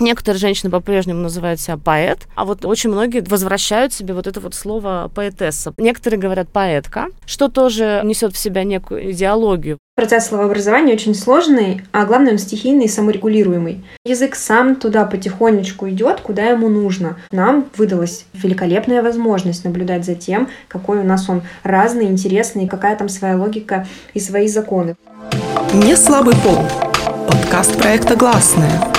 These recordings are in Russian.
Некоторые женщины по-прежнему называют себя поэт, а вот очень многие возвращают себе вот это вот слово поэтесса. Некоторые говорят поэтка, что тоже несет в себя некую идеологию. Процесс словообразования очень сложный, а главное он стихийный и саморегулируемый. Язык сам туда потихонечку идет, куда ему нужно. Нам выдалась великолепная возможность наблюдать за тем, какой у нас он разный, интересный, какая там своя логика и свои законы. Не слабый пол. Подкаст проекта «Гласная».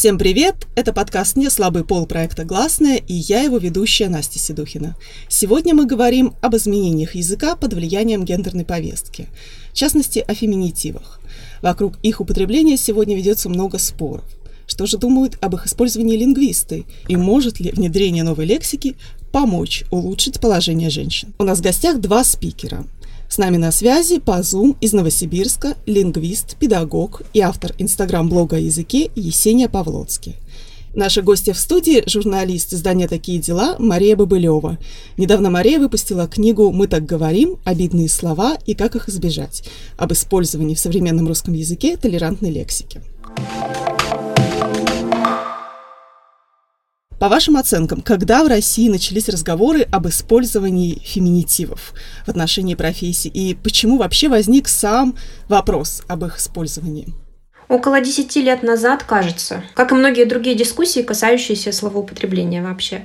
Всем привет! Это подкаст «Не слабый пол» проекта «Гласная» и я его ведущая Настя Седухина. Сегодня мы говорим об изменениях языка под влиянием гендерной повестки, в частности, о феминитивах. Вокруг их употребления сегодня ведется много споров. Что же думают об их использовании лингвисты? И может ли внедрение новой лексики помочь улучшить положение женщин? У нас в гостях два спикера – с нами на связи по Zoom из Новосибирска лингвист, педагог и автор инстаграм-блога о языке Есения Павлоцкий. Наши гости в студии – журналист издания «Такие дела» Мария Бабылева. Недавно Мария выпустила книгу «Мы так говорим. Обидные слова и как их избежать» об использовании в современном русском языке толерантной лексики. По вашим оценкам, когда в России начались разговоры об использовании феминитивов в отношении профессий и почему вообще возник сам вопрос об их использовании? Около 10 лет назад, кажется, как и многие другие дискуссии, касающиеся словоупотребления вообще.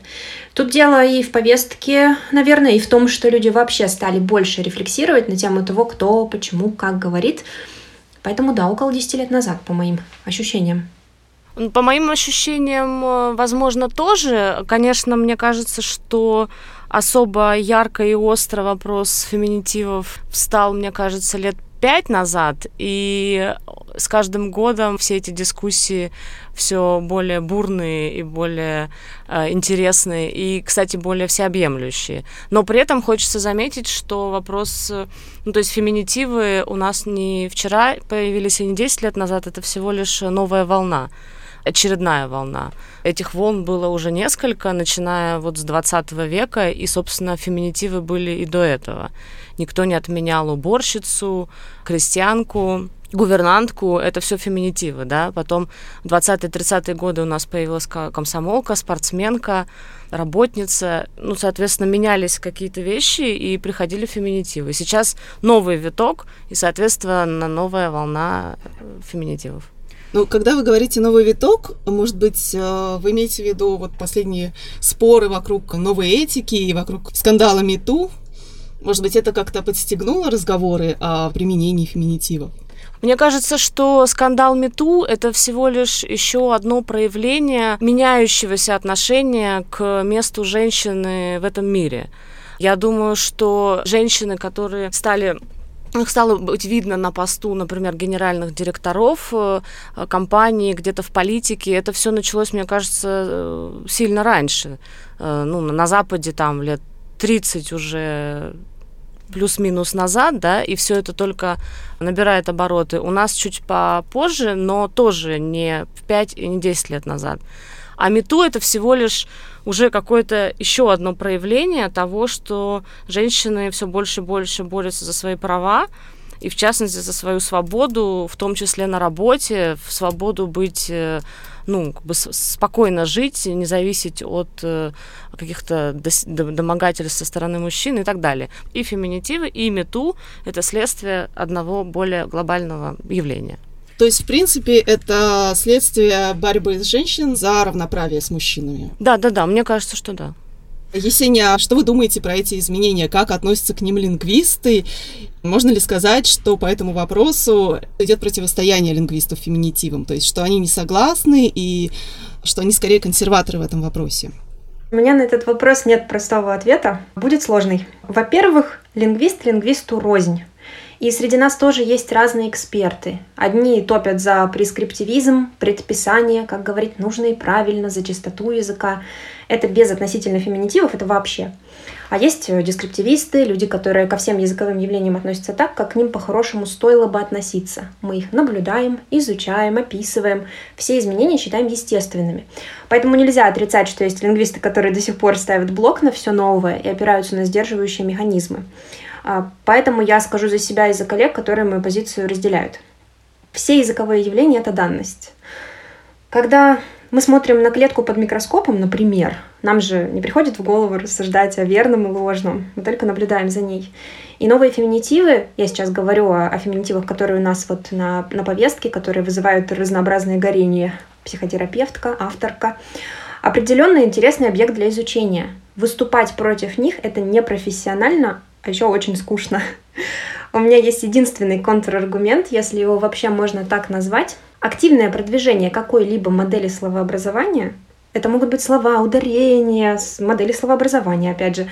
Тут дело и в повестке, наверное, и в том, что люди вообще стали больше рефлексировать на тему того, кто, почему, как говорит. Поэтому да, около 10 лет назад, по моим ощущениям. По моим ощущениям, э, возможно, тоже. Конечно, мне кажется, что особо ярко и остро вопрос феминитивов встал, мне кажется, лет пять назад, и с каждым годом все эти дискуссии все более бурные и более э, интересные, и, кстати, более всеобъемлющие. Но при этом хочется заметить, что вопрос, ну, то есть феминитивы у нас не вчера появились и не 10 лет назад, это всего лишь новая волна очередная волна. Этих волн было уже несколько, начиная вот с 20 века, и, собственно, феминитивы были и до этого. Никто не отменял уборщицу, крестьянку, гувернантку, это все феминитивы, да, потом в 20-30-е годы у нас появилась комсомолка, спортсменка, работница, ну, соответственно, менялись какие-то вещи и приходили феминитивы. Сейчас новый виток и, соответственно, новая волна феминитивов. Ну, когда вы говорите новый виток, может быть, э, вы имеете в виду вот последние споры вокруг новой этики и вокруг скандала МИТУ? Может быть, это как-то подстегнуло разговоры о применении феминитива? Мне кажется, что скандал МИТУ – это всего лишь еще одно проявление меняющегося отношения к месту женщины в этом мире. Я думаю, что женщины, которые стали их стало быть видно на посту, например, генеральных директоров э, компании, где-то в политике. Это все началось, мне кажется, э, сильно раньше. Э, ну, на Западе там лет 30 уже плюс-минус назад, да, и все это только набирает обороты. У нас чуть попозже, но тоже не в 5 и не 10 лет назад. А мету это всего лишь уже какое-то еще одно проявление того, что женщины все больше и больше борются за свои права, и в частности за свою свободу, в том числе на работе, в свободу быть, э, ну, как бы спокойно жить, не зависеть от э, каких-то домогательств со стороны мужчин и так далее. И феминитивы, и мету — это следствие одного более глобального явления. То есть, в принципе, это следствие борьбы с женщин за равноправие с мужчинами. Да, да, да, мне кажется, что да. Есения, а что вы думаете про эти изменения? Как относятся к ним лингвисты? Можно ли сказать, что по этому вопросу идет противостояние лингвистов феминитивам? То есть, что они не согласны и что они скорее консерваторы в этом вопросе? У меня на этот вопрос нет простого ответа. Будет сложный. Во-первых, лингвист лингвисту рознь. И среди нас тоже есть разные эксперты. Одни топят за прескриптивизм, предписание, как говорить нужно и правильно, за чистоту языка. Это без относительно феминитивов, это вообще. А есть э, дескриптивисты, люди, которые ко всем языковым явлениям относятся так, как к ним по-хорошему стоило бы относиться. Мы их наблюдаем, изучаем, описываем, все изменения считаем естественными. Поэтому нельзя отрицать, что есть лингвисты, которые до сих пор ставят блок на все новое и опираются на сдерживающие механизмы. А, поэтому я скажу за себя и за коллег, которые мою позицию разделяют. Все языковые явления — это данность. Когда мы смотрим на клетку под микроскопом, например, нам же не приходит в голову рассуждать о верном и ложном, мы только наблюдаем за ней. И новые феминитивы, я сейчас говорю о, о феминитивах, которые у нас вот на, на повестке, которые вызывают разнообразные горения, психотерапевтка, авторка, определенный интересный объект для изучения. Выступать против них — это непрофессионально, а еще очень скучно. У меня есть единственный контраргумент, если его вообще можно так назвать. Активное продвижение какой-либо модели словообразования, это могут быть слова, ударения, модели словообразования, опять же,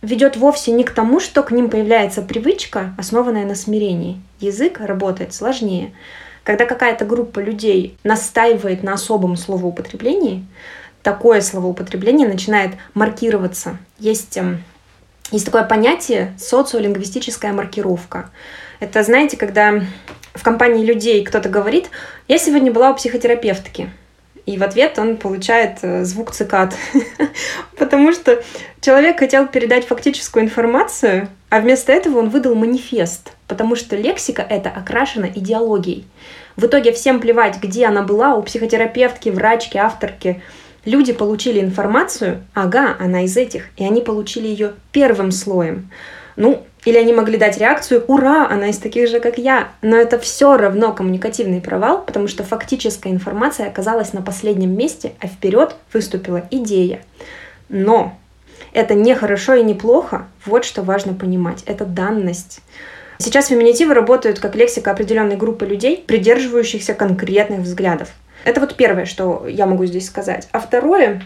ведет вовсе не к тому, что к ним появляется привычка, основанная на смирении. Язык работает сложнее. Когда какая-то группа людей настаивает на особом словоупотреблении, такое словоупотребление начинает маркироваться. Есть эм, есть такое понятие социолингвистическая маркировка. Это, знаете, когда в компании людей кто-то говорит, я сегодня была у психотерапевтки, и в ответ он получает э, звук цикад. Потому что человек хотел передать фактическую информацию, а вместо этого он выдал манифест. Потому что лексика это окрашена идеологией. В итоге всем плевать, где она была, у психотерапевтки, врачки, авторки – Люди получили информацию, ага, она из этих, и они получили ее первым слоем. Ну, или они могли дать реакцию «Ура, она из таких же, как я!» Но это все равно коммуникативный провал, потому что фактическая информация оказалась на последнем месте, а вперед выступила идея. Но это не хорошо и не плохо, вот что важно понимать. Это данность. Сейчас феминитивы работают как лексика определенной группы людей, придерживающихся конкретных взглядов. Это вот первое, что я могу здесь сказать. А второе,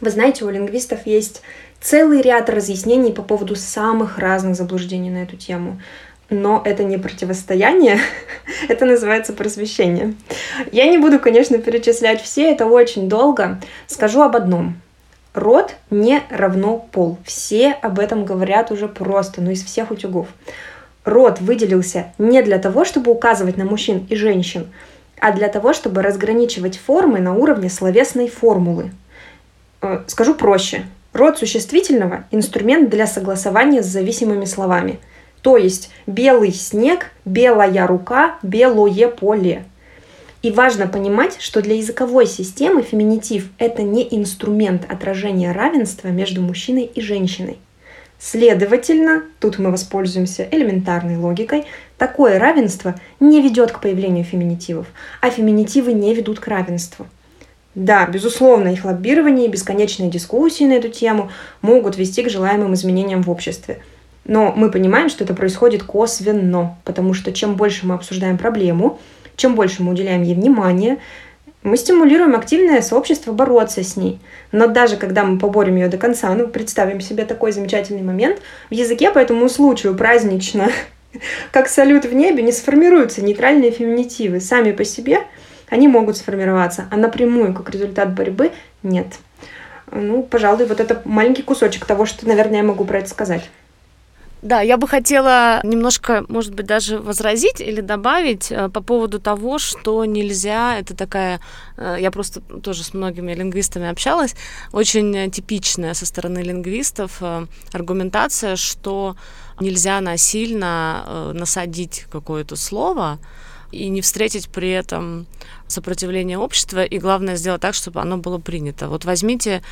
вы знаете, у лингвистов есть целый ряд разъяснений по поводу самых разных заблуждений на эту тему. Но это не противостояние, это называется просвещение. Я не буду, конечно, перечислять все, это очень долго. Скажу об одном. Род не равно пол. Все об этом говорят уже просто, но из всех утюгов. Род выделился не для того, чтобы указывать на мужчин и женщин, а для того, чтобы разграничивать формы на уровне словесной формулы. Э, скажу проще. Род существительного – инструмент для согласования с зависимыми словами. То есть белый снег, белая рука, белое поле. И важно понимать, что для языковой системы феминитив – это не инструмент отражения равенства между мужчиной и женщиной. Следовательно, тут мы воспользуемся элементарной логикой, такое равенство не ведет к появлению феминитивов, а феминитивы не ведут к равенству. Да, безусловно, их лоббирование и бесконечные дискуссии на эту тему могут вести к желаемым изменениям в обществе. Но мы понимаем, что это происходит косвенно, потому что чем больше мы обсуждаем проблему, чем больше мы уделяем ей внимания, мы стимулируем активное сообщество бороться с ней. Но даже когда мы поборем ее до конца, ну, представим себе такой замечательный момент, в языке по этому случаю празднично, как салют в небе, не сформируются нейтральные феминитивы. Сами по себе они могут сформироваться, а напрямую, как результат борьбы, нет. Ну, пожалуй, вот это маленький кусочек того, что, наверное, я могу про это сказать. Да, я бы хотела немножко, может быть, даже возразить или добавить э, по поводу того, что нельзя, это такая, э, я просто тоже с многими лингвистами общалась, очень типичная со стороны лингвистов э, аргументация, что нельзя насильно насадить какое-то слово, и не встретить при этом сопротивление общества, и главное сделать так, чтобы оно было принято. Вот возьмите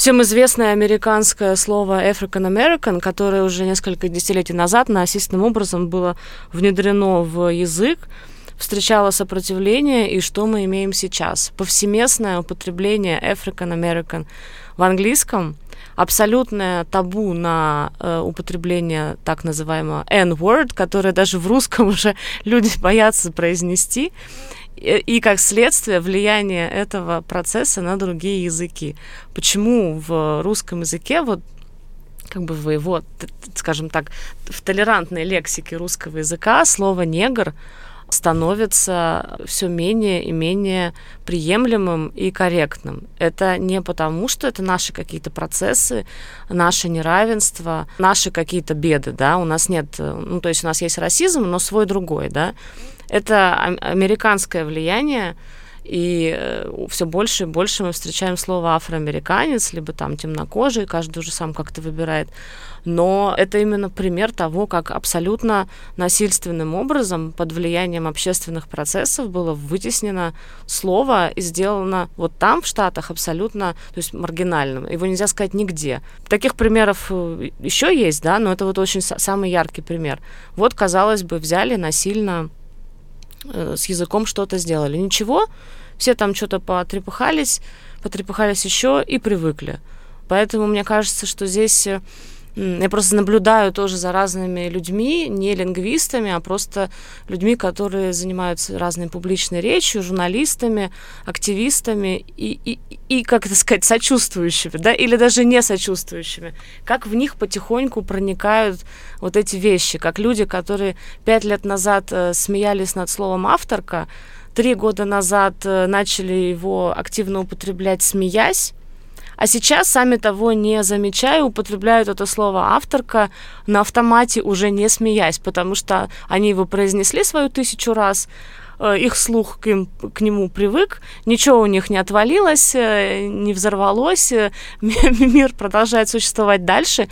всем известное американское слово African American, которое уже несколько десятилетий назад насильственным образом было внедрено в язык, встречало сопротивление, и что мы имеем сейчас? Повсеместное употребление African American в английском, абсолютное табу на э, употребление так называемого N-word, которое даже в русском уже люди боятся произнести и как следствие влияние этого процесса на другие языки. Почему в русском языке вот как бы в его, скажем так, в толерантной лексике русского языка слово «негр» становится все менее и менее приемлемым и корректным. Это не потому, что это наши какие-то процессы, наше неравенство, наши какие-то беды, да, у нас нет, ну, то есть у нас есть расизм, но свой другой, да. Это американское влияние, и э, все больше и больше мы встречаем слово афроамериканец, либо там темнокожий, каждый уже сам как-то выбирает. Но это именно пример того, как абсолютно насильственным образом под влиянием общественных процессов было вытеснено слово и сделано вот там, в Штатах, абсолютно, то есть маргинальным. Его нельзя сказать нигде. Таких примеров э, еще есть, да, но это вот очень самый яркий пример. Вот, казалось бы, взяли насильно э, с языком что-то сделали. Ничего, все там что-то потрепыхались, потрепыхались еще и привыкли. Поэтому мне кажется, что здесь э, я просто наблюдаю тоже за разными людьми, не лингвистами, а просто людьми, которые занимаются разной публичной речью, журналистами, активистами и, и, и как это сказать, сочувствующими, да, или даже не сочувствующими. Как в них потихоньку проникают вот эти вещи, как люди, которые пять лет назад э, смеялись над словом «авторка», три года назад э, начали его активно употреблять, смеясь, а сейчас, сами того не замечая, употребляют это слово авторка на автомате, уже не смеясь, потому что они его произнесли свою тысячу раз, э, их слух к, им, к нему привык, ничего у них не отвалилось, э, не взорвалось, мир продолжает существовать дальше.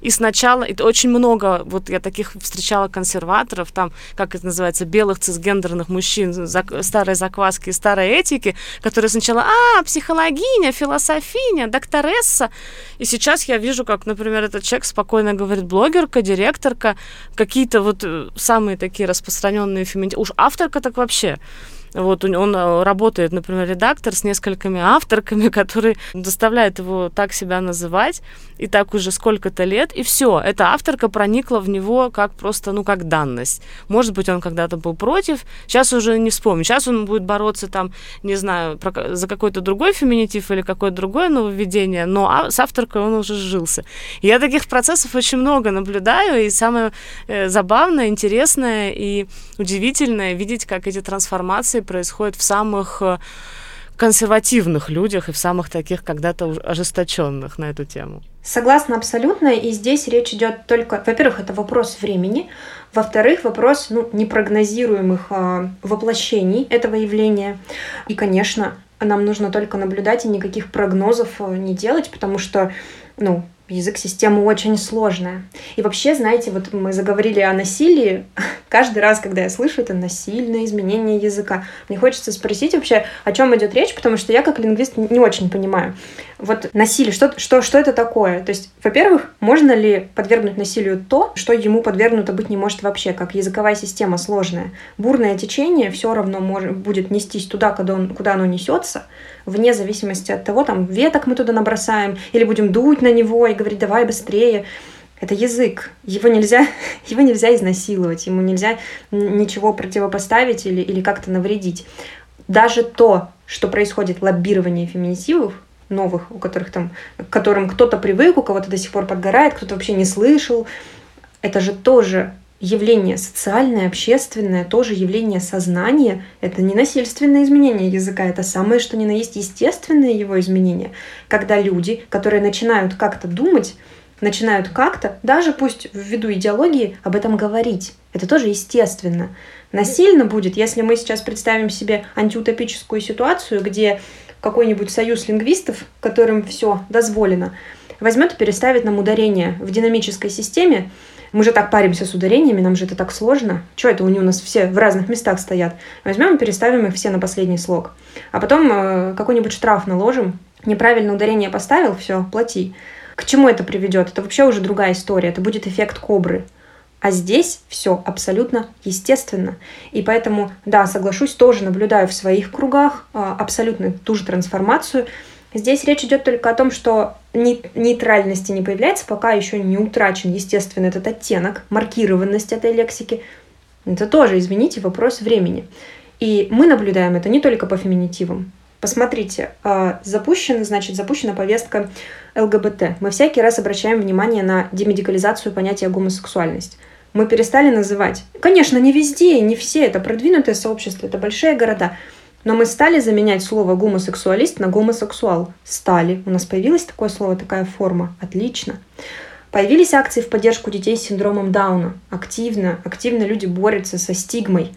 И сначала, это очень много, вот я таких встречала консерваторов, там, как это называется, белых цисгендерных мужчин, зак, старой закваски, старой этики, которые сначала, а, психологиня, философиня, докторесса. И сейчас я вижу, как, например, этот человек спокойно говорит блогерка, директорка, какие-то вот э, самые такие распространенные феминитивы. Уж авторка так вообще. Вот он э, работает, например, редактор с несколькими авторками, которые заставляют его так себя называть, и так уже сколько-то лет, и все, эта авторка проникла в него как просто, ну, как данность. Может быть, он когда-то был против, сейчас уже не вспомню. Сейчас он будет бороться там, не знаю, про, за какой-то другой феминитив или какое-то другое нововведение, но а, с авторкой он уже сжился. Я таких процессов очень много наблюдаю, и самое э, забавное, интересное и удивительное видеть, как эти трансформации трансформации происходит в самых э, консервативных людях и в самых таких когда-то ожесточенных на эту тему. Согласна абсолютно, и здесь речь идет только, во-первых, это вопрос времени, во-вторых, вопрос ну, непрогнозируемых э, воплощений этого явления. И, конечно, нам нужно только наблюдать и никаких прогнозов э, не делать, потому что, ну, язык система очень сложная. И вообще, знаете, вот мы заговорили о насилии. Каждый раз, когда я слышу это насильное изменение языка, мне хочется спросить вообще, о чем идет речь, потому что я как лингвист не очень понимаю. Вот насилие, что, что, что это такое? То есть, во-первых, можно ли подвергнуть насилию то, что ему подвергнуто быть не может вообще, как языковая система сложная. Бурное течение все равно может, будет нестись туда, куда, он, куда оно несется, вне зависимости от того, там, веток мы туда набросаем, или будем дуть на него и говорить, давай быстрее. Это язык. Его нельзя, его нельзя изнасиловать, ему нельзя ничего противопоставить или, или как-то навредить. Даже то, что происходит лоббирование феминитивов, новых, у которых там, к которым кто-то привык, у кого-то до сих пор подгорает, кто-то вообще не слышал, это же тоже явление социальное, общественное, тоже явление сознания. Это не насильственное изменение языка, это самое, что ни на есть естественное его изменение. Когда люди, которые начинают как-то думать, начинают как-то, даже пусть ввиду идеологии, об этом говорить. Это тоже естественно. Насильно будет, если мы сейчас представим себе антиутопическую ситуацию, где какой-нибудь союз лингвистов, которым все дозволено, возьмет и переставит нам ударение в динамической системе, мы же так паримся с ударениями, нам же это так сложно. Что это они у нас все в разных местах стоят? Возьмем и переставим их все на последний слог. А потом э, какой-нибудь штраф наложим. Неправильно ударение поставил, все, плати. К чему это приведет? Это вообще уже другая история. Это будет эффект кобры. А здесь все абсолютно естественно. И поэтому, да, соглашусь, тоже наблюдаю в своих кругах э, абсолютно ту же трансформацию. Здесь речь идет только о том, что нейтральности не появляется, пока еще не утрачен, естественно, этот оттенок, маркированность этой лексики. Это тоже, извините, вопрос времени. И мы наблюдаем это не только по феминитивам. Посмотрите, а, запущена, значит, запущена повестка ЛГБТ. Мы всякий раз обращаем внимание на демедикализацию понятия гомосексуальность. Мы перестали называть. Конечно, не везде, не все. Это продвинутое сообщество, это большие города. Но мы стали заменять слово гомосексуалист на гомосексуал. Стали. У нас появилось такое слово, такая форма. Отлично. Появились акции в поддержку детей с синдромом Дауна. Активно, активно люди борются со стигмой.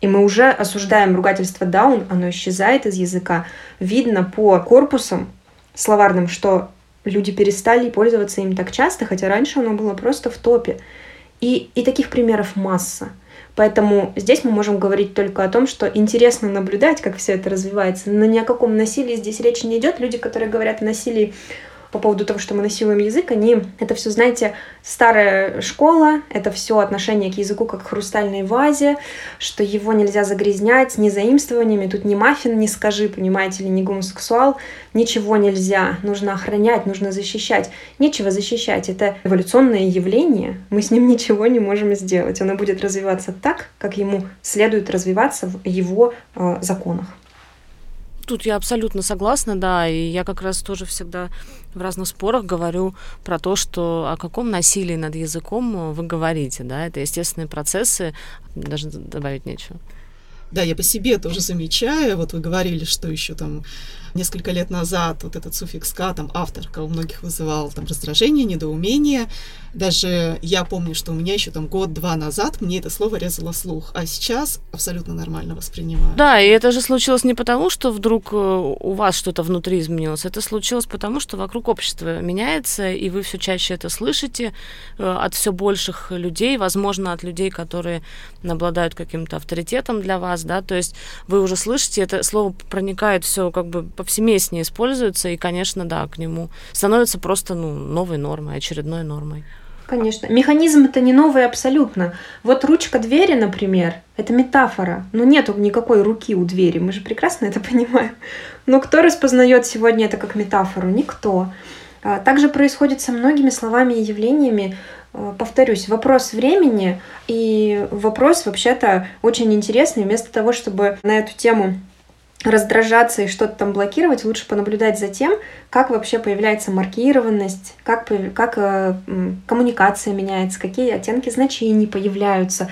И мы уже осуждаем ругательство даун, оно исчезает из языка. Видно по корпусам словарным, что люди перестали пользоваться им так часто, хотя раньше оно было просто в топе. И, и таких примеров масса. Поэтому здесь мы можем говорить только о том, что интересно наблюдать, как все это развивается. Но ни о каком насилии здесь речи не идет. Люди, которые говорят о насилии по поводу того, что мы насилуем язык, они, это все, знаете, старая школа, это все отношение к языку как к хрустальной вазе, что его нельзя загрязнять ни заимствованиями, тут ни маффин не скажи, понимаете, или не гомосексуал, ничего нельзя, нужно охранять, нужно защищать. Нечего защищать, это эволюционное явление, мы с ним ничего не можем сделать, оно будет развиваться так, как ему следует развиваться в его э, законах. Тут я абсолютно согласна, да, и я как раз тоже всегда в разных спорах говорю про то, что о каком насилии над языком вы говорите, да, это естественные процессы, даже добавить нечего. Да, я по себе тоже замечаю, вот вы говорили, что еще там несколько лет назад вот этот суффикс «ка», там, авторка у многих вызывал там раздражение, недоумение. Даже я помню, что у меня еще там год-два назад мне это слово резало слух, а сейчас абсолютно нормально воспринимаю. Да, и это же случилось не потому, что вдруг э, у вас что-то внутри изменилось, это случилось потому, что вокруг общества меняется, и вы все чаще это слышите э, от все больших людей, возможно, от людей, которые обладают каким-то авторитетом для вас, да, то есть вы уже слышите, это слово проникает все как бы по повсеместнее используется, и, конечно, да, к нему становится просто ну, новой нормой, очередной нормой. Конечно. Механизм это не новый абсолютно. Вот ручка двери, например, это метафора. Но нету никакой руки у двери, мы же прекрасно это понимаем. Но кто распознает сегодня это как метафору? Никто. А, также происходит со многими словами и явлениями. А, повторюсь, вопрос времени и вопрос вообще-то очень интересный. Вместо того, чтобы на эту тему раздражаться и что-то там блокировать, лучше понаблюдать за тем, как вообще появляется маркированность, как, как э, коммуникация меняется, какие оттенки значений появляются.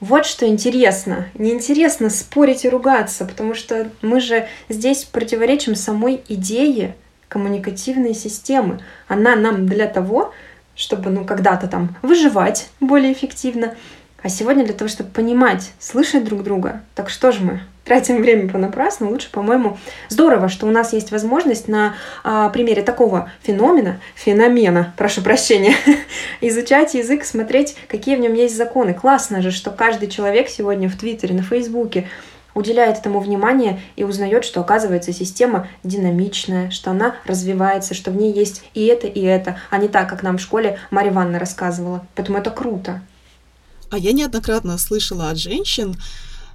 Вот что интересно. Неинтересно спорить и ругаться, потому что мы же здесь противоречим самой идее коммуникативной системы. Она нам для того, чтобы ну, когда-то там выживать более эффективно, а сегодня для того, чтобы понимать, слышать друг друга. Так что же мы? тратим время понапрасну, лучше, по-моему, здорово, что у нас есть возможность на а, примере такого феномена, феномена, прошу прощения, изучать язык, смотреть, какие в нем есть законы. Классно же, что каждый человек сегодня в Твиттере, на Фейсбуке уделяет этому внимание и узнает, что оказывается система динамичная, что она развивается, что в ней есть и это, и это, а не так, как нам в школе Марья Ивановна рассказывала. Поэтому это круто. А я неоднократно слышала от женщин,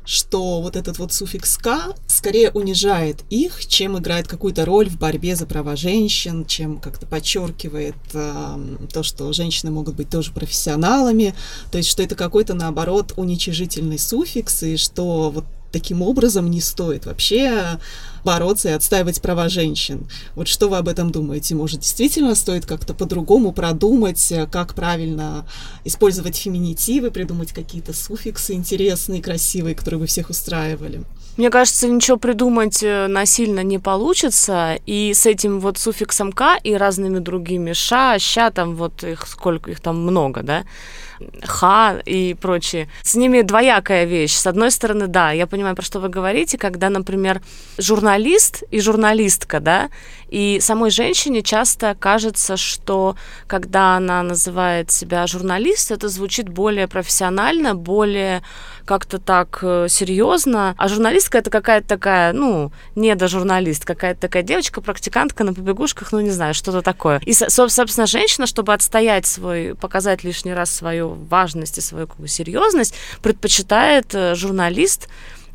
что вот этот вот суффикс «ка» скорее унижает их, чем играет какую-то роль в борьбе за права женщин, чем как-то подчеркивает э, то, что женщины могут быть тоже профессионалами, то есть что это какой-то, наоборот, уничижительный суффикс, и что вот таким образом не стоит вообще бороться и отстаивать права женщин. Вот что вы об этом думаете? Может, действительно стоит как-то по-другому продумать, как правильно использовать феминитивы, придумать какие-то суффиксы интересные, красивые, которые бы всех устраивали? Мне кажется, ничего придумать э, насильно не получится, и с этим вот суффиксом «к» и разными другими «ша», «ща», там вот их сколько их там много, да, ха и прочие. С ними двоякая вещь. С одной стороны, да, я понимаю, про что вы говорите, когда, например, журналист и журналистка, да, и самой женщине часто кажется, что когда она называет себя журналист, это звучит более профессионально, более как-то так э, серьезно. А журналистка это какая-то такая, ну, не до журналист, какая-то такая девочка, практикантка на побегушках, ну, не знаю, что-то такое. И, собственно, женщина, чтобы отстоять свой, показать лишний раз свою важность и свою как бы, серьезность, предпочитает э, журналист,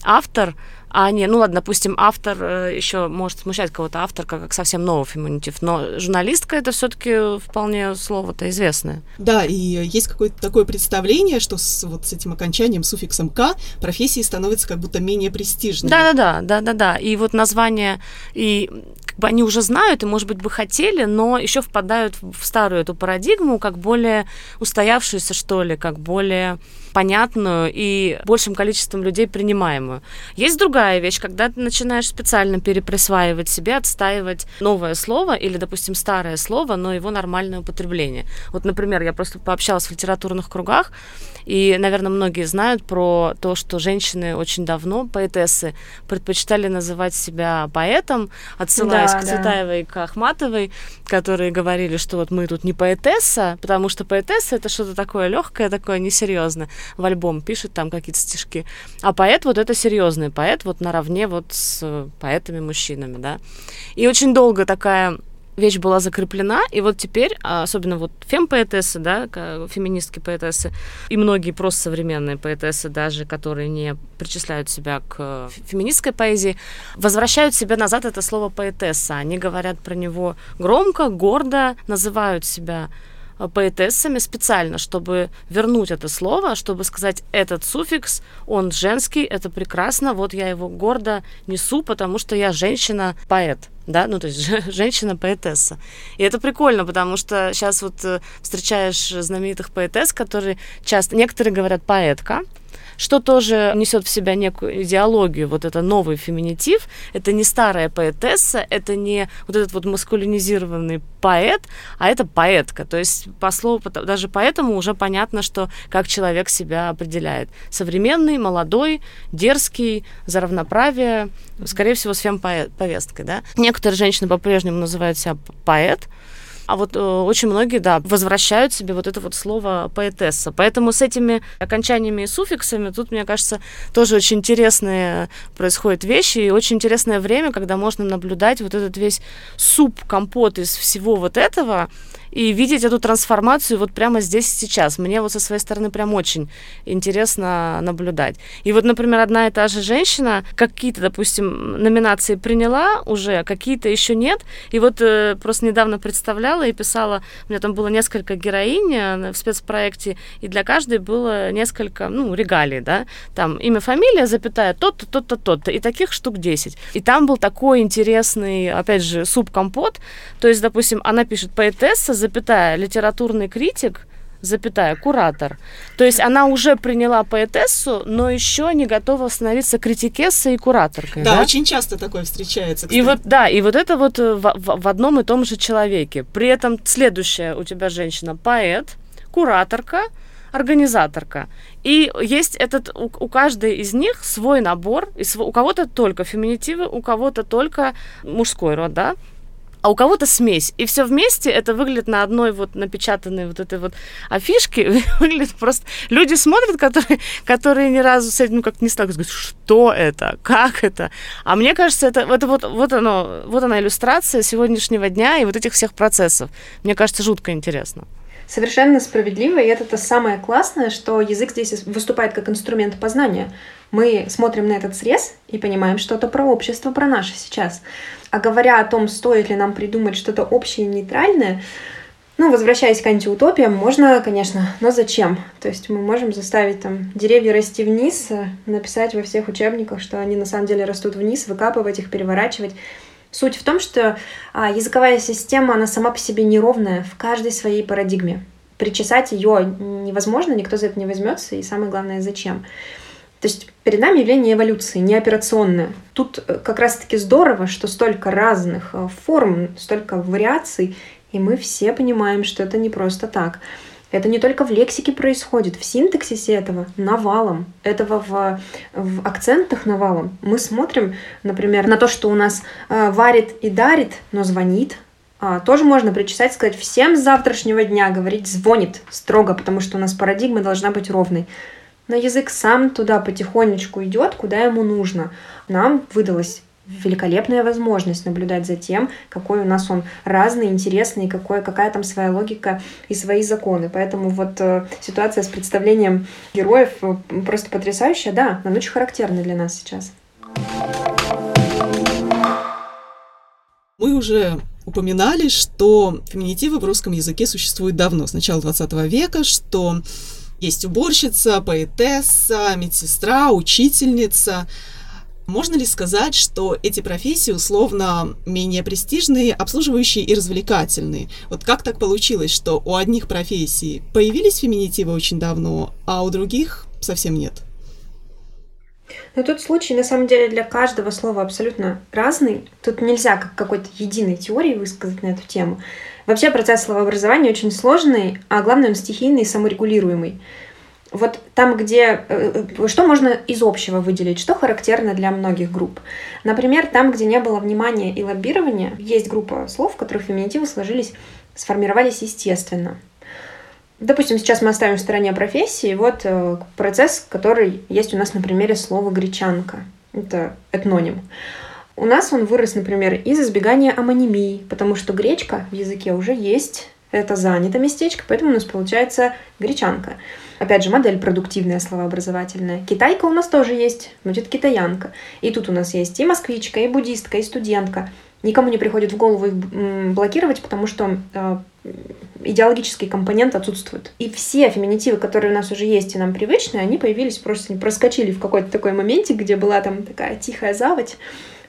автор, а не, ну ладно, допустим, автор э, еще может смущать кого-то, автор как, как совсем новый феминитив, но журналистка это все-таки вполне слово-то известное. Да, и есть какое-то такое представление, что с, вот с этим окончанием, суффиксом «к» профессии становятся как будто менее престижными. Да-да-да, да-да-да. И вот название, и как бы они уже знают и, может быть, бы хотели, но еще впадают в старую эту парадигму, как более устоявшуюся, что ли, как более понятную и большим количеством людей принимаемую. Есть другая вещь, когда ты начинаешь специально переприсваивать себе, отстаивать новое слово или, допустим, старое слово, но его нормальное употребление. Вот, например, я просто пообщалась в литературных кругах, и, наверное, многие знают про то, что женщины очень давно, поэтессы, предпочитали называть себя поэтом, отсылаясь да, к Цветаевой и к Ахматовой, которые говорили, что вот мы тут не поэтесса, потому что поэтесса это что-то такое легкое, такое несерьезное в альбом пишет там какие-то стишки. А поэт вот это серьезный поэт, вот наравне вот с поэтами-мужчинами, да. И очень долго такая вещь была закреплена, и вот теперь, а, особенно вот фем-поэтессы, да, феминистки-поэтессы, и многие просто современные поэтессы даже, которые не причисляют себя к феминистской поэзии, возвращают себе назад это слово поэтесса. Они говорят про него громко, гордо, называют себя Э, поэтессами специально, чтобы вернуть это слово, чтобы сказать, этот суффикс, он женский, это прекрасно, вот я его гордо несу, потому что я женщина-поэт да, ну то есть женщина-поэтесса. И это прикольно, потому что сейчас вот э, встречаешь знаменитых поэтесс, которые часто, некоторые говорят поэтка, что тоже несет в себя некую идеологию, вот это новый феминитив, это не старая поэтесса, это не вот этот вот маскулинизированный поэт, а это поэтка, то есть по слову, даже поэтому уже понятно, что как человек себя определяет. Современный, молодой, дерзкий, за равноправие, скорее всего, с фем-повесткой, да. Некоторые женщины по-прежнему называют себя поэт, а вот э, очень многие, да, возвращают себе вот это вот слово поэтесса. Поэтому с этими окончаниями и суффиксами тут, мне кажется, тоже очень интересные происходят вещи и очень интересное время, когда можно наблюдать вот этот весь суп, компот из всего вот этого, и видеть эту трансформацию вот прямо здесь и сейчас. Мне вот со своей стороны прям очень интересно наблюдать. И вот, например, одна и та же женщина какие-то, допустим, номинации приняла уже, какие-то еще нет. И вот э, просто недавно представляла и писала, у меня там было несколько героинь э, в спецпроекте, и для каждой было несколько, ну, регалий, да, там имя, фамилия, запятая, тот-то, тот-то, тот-то, и таких штук 10. И там был такой интересный, опять же, суп-компот, то есть, допустим, она пишет поэтесса, запятая, литературный критик, запятая, куратор. То есть она уже приняла поэтессу, но еще не готова становиться критикессой и кураторкой. Да, да, очень часто такое встречается. Кстати. И вот, да, и вот это вот в, в, в одном и том же человеке. При этом следующая у тебя женщина поэт, кураторка, организаторка. И есть этот, у, у каждой из них свой набор, и св, у кого-то только феминитивы, у кого-то только мужской род, да, а у кого-то смесь. И все вместе это выглядит на одной вот напечатанной вот этой вот афишке, выглядит просто... Люди смотрят, которые, которые ни разу с этим как не сталкиваются, говорят, что это, как это. А мне кажется, это, это вот, вот, оно, вот она иллюстрация сегодняшнего дня и вот этих всех процессов. Мне кажется, жутко интересно. Совершенно справедливо, и это то самое классное, что язык здесь выступает как инструмент познания. Мы смотрим на этот срез и понимаем что-то про общество, про наше сейчас. А говоря о том, стоит ли нам придумать что-то общее и нейтральное, ну, возвращаясь к антиутопиям, можно, конечно, но зачем? То есть мы можем заставить там деревья расти вниз, написать во всех учебниках, что они на самом деле растут вниз, выкапывать их, переворачивать. Суть в том, что а, языковая система, она сама по себе неровная в каждой своей парадигме. Причесать ее невозможно, никто за это не возьмется, и самое главное, зачем. То есть перед нами явление эволюции, не операционное. Тут э, как раз-таки здорово, что столько разных э, форм, столько вариаций, и мы все понимаем, что это не просто так. Это не только в лексике происходит, в синтаксисе этого навалом, этого в, в акцентах навалом. Мы смотрим, например, на то, что у нас э, варит и дарит, но звонит. А, тоже можно причесать, сказать, всем с завтрашнего дня говорить звонит строго, потому что у нас парадигма должна быть ровной. Но язык сам туда потихонечку идет, куда ему нужно. Нам выдалась великолепная возможность наблюдать за тем, какой у нас он разный, интересный, какой, какая там своя логика и свои законы. Поэтому вот э, ситуация с представлением героев э, просто потрясающая. Да, она очень характерна для нас сейчас. Мы уже упоминали, что феминитивы в русском языке существуют давно, с начала 20 века, что есть уборщица, поэтесса, медсестра, учительница. Можно ли сказать, что эти профессии условно менее престижные, обслуживающие и развлекательные? Вот как так получилось, что у одних профессий появились феминитивы очень давно, а у других совсем нет? Но тут случай, на самом деле, для каждого слова абсолютно разный. Тут нельзя как какой-то единой теории высказать на эту тему. Вообще процесс словообразования очень сложный, а главное, он стихийный и саморегулируемый. Вот там, где... Э, что можно из общего выделить? Что характерно для многих групп? Например, там, где не было внимания и лоббирования, есть группа слов, в которых феминитивы сложились, сформировались естественно. Допустим, сейчас мы оставим в стороне профессии. Вот э, процесс, который есть у нас на примере слова «гречанка». Это этноним. У нас он вырос, например, из избегания амонимии, потому что гречка в языке уже есть, это занято местечко, поэтому у нас получается гречанка. Опять же, модель продуктивная, словообразовательная. Китайка у нас тоже есть, будет китаянка. И тут у нас есть и москвичка, и буддистка, и студентка. Никому не приходит в голову их блокировать, потому что э, идеологический компонент отсутствует. И все феминитивы, которые у нас уже есть и нам привычные, они появились, просто не проскочили в какой-то такой моментик, где была там такая тихая заводь,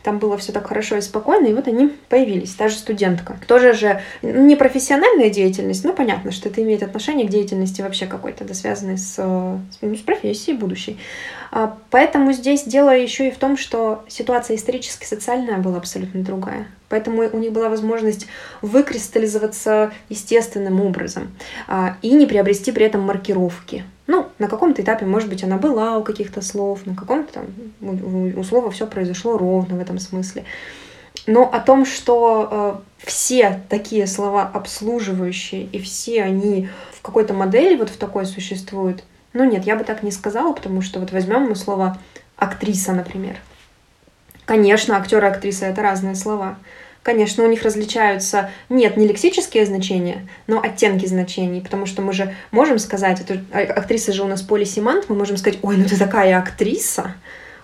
там было все так хорошо и спокойно, и вот они появились, та же студентка. Тоже же не профессиональная деятельность, но понятно, что это имеет отношение к деятельности вообще какой-то, да, связанной с, ну, с профессией будущей. А, поэтому здесь дело еще и в том, что ситуация исторически социальная была абсолютно другая. Поэтому у них была возможность выкристаллизоваться естественным образом а, и не приобрести при этом маркировки. Ну, на каком-то этапе, может быть, она была у каких-то слов, на каком-то там у, слова все произошло ровно в этом смысле. Но о том, что э, все такие слова обслуживающие и все они в какой-то модели вот в такой существуют, ну нет, я бы так не сказала, потому что вот возьмем мы слово актриса, например. Конечно, актер и актриса это разные слова. Конечно, у них различаются, нет, не лексические значения, но оттенки значений, потому что мы же можем сказать, это, а, актриса же у нас полисимант, мы можем сказать, ой, ну ты такая актриса,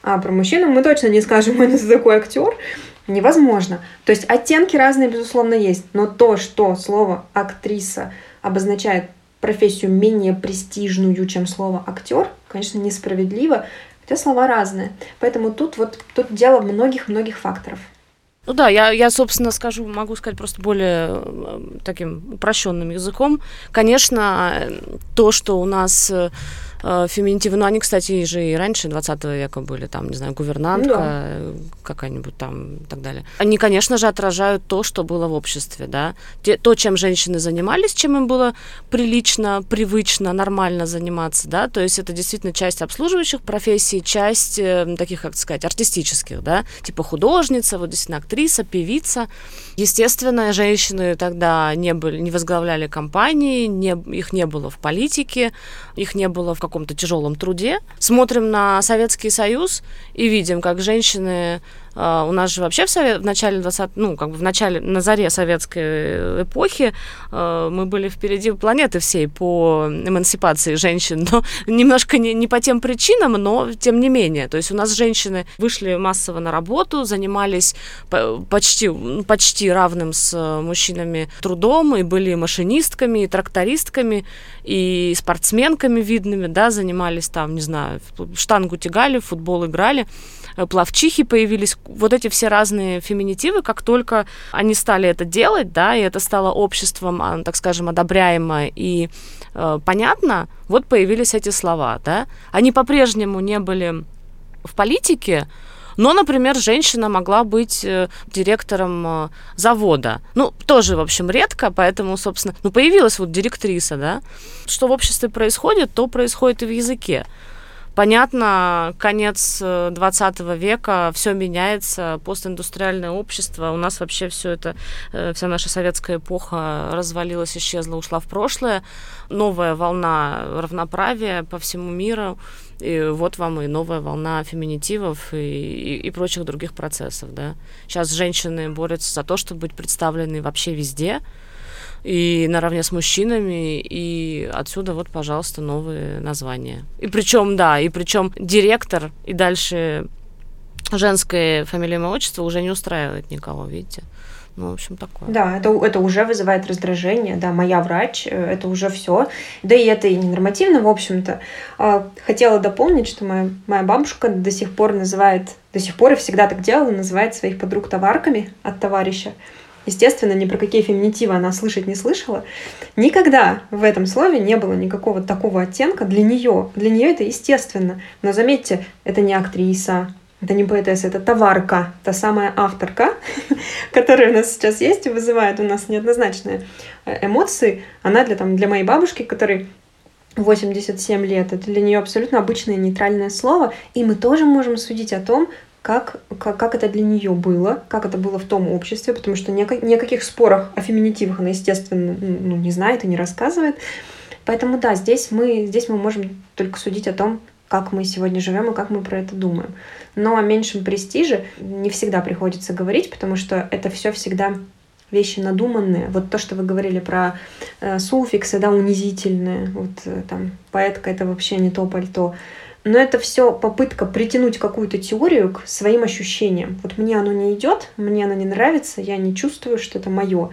а про мужчину мы точно не скажем, ой, ну ты такой актер, невозможно. То есть оттенки разные, безусловно, есть, но то, что слово актриса обозначает профессию менее престижную, чем слово актер, конечно, несправедливо, хотя слова разные. Поэтому тут вот тут дело многих-многих факторов. Ну да, я, я, собственно, скажу, могу сказать просто более э, таким упрощенным языком. Конечно, то, что у нас э, феминитивы, ну, они, кстати, же и раньше 20 века были, там, не знаю, гувернантка да. какая-нибудь там и так далее. Они, конечно же, отражают то, что было в обществе, да. Те, то, чем женщины занимались, чем им было прилично, привычно, нормально заниматься, да, то есть это действительно часть обслуживающих профессий, часть э, таких, как сказать, артистических, да, типа художница, вот действительно актриса, певица. Естественно, женщины тогда не, были, не возглавляли компании, не, их не было в политике, их не было в каком-то тяжелом труде. Смотрим на Советский Союз и видим, как женщины Uh, у нас же вообще в, совет, в начале 20 ну, как бы в начале, на заре советской эпохи uh, мы были впереди планеты всей по эмансипации женщин, но немножко не, не по тем причинам, но тем не менее. То есть у нас женщины вышли массово на работу, занимались почти, почти равным с мужчинами трудом, и были машинистками, и трактористками, и спортсменками видными, да, занимались там, не знаю, штангу тягали, в футбол играли. Э, плавчихи появились, вот эти все разные феминитивы, как только они стали это делать, да, и это стало обществом, а, так скажем, одобряемо и э, понятно, вот появились эти слова, да. Они по-прежнему не были в политике, но, например, женщина могла быть э, директором э, завода. Ну, тоже, в общем, редко, поэтому, собственно, ну, появилась вот директриса, да. Что в обществе происходит, то происходит и в языке. Понятно, конец 20 э, века, все меняется, постиндустриальное общество, у нас вообще все это, э, вся наша советская эпоха развалилась, исчезла, ушла в прошлое. Новая волна равноправия по всему миру, и вот вам и новая волна феминитивов и, и, и прочих других процессов, да. Сейчас женщины борются за то, чтобы быть представлены вообще везде, и наравне с мужчинами, и отсюда вот, пожалуйста, новые названия. И причем, да, и причем директор и дальше женское фамилия имя отчество уже не устраивает никого, видите. Ну, в общем, такое. Да, это, это уже вызывает раздражение, да, моя врач, э, это уже все. Да и это и не нормативно, в общем-то. А, хотела дополнить, что моя, моя бабушка до сих пор называет, до сих пор и всегда так делала, называет своих подруг товарками от товарища. Естественно, ни про какие феминитивы она слышать не слышала. Никогда в этом слове не было никакого такого оттенка для нее. Для нее это естественно. Но заметьте, это не актриса, это не поэтесса, это товарка, та самая авторка, которая у нас сейчас есть и вызывает у нас неоднозначные э, эмоции. Она для, там, для моей бабушки, которой 87 лет, это для нее абсолютно обычное нейтральное слово, и мы тоже можем судить о том, как, как, как это для нее было, как это было в том обществе, потому что ни о, ни о каких спорах о феминитивах она, естественно, ну, не знает и не рассказывает. Поэтому да, здесь мы, здесь мы можем только судить о том, как мы сегодня живем и как мы про это думаем. Но о меньшем престиже не всегда приходится говорить, потому что это все всегда вещи надуманные. Вот то, что вы говорили про э, суффиксы, да, унизительные. Вот э, там поэтка это вообще не то пальто. Но это все попытка притянуть какую-то теорию к своим ощущениям. Вот мне оно не идет, мне оно не нравится, я не чувствую, что это мое.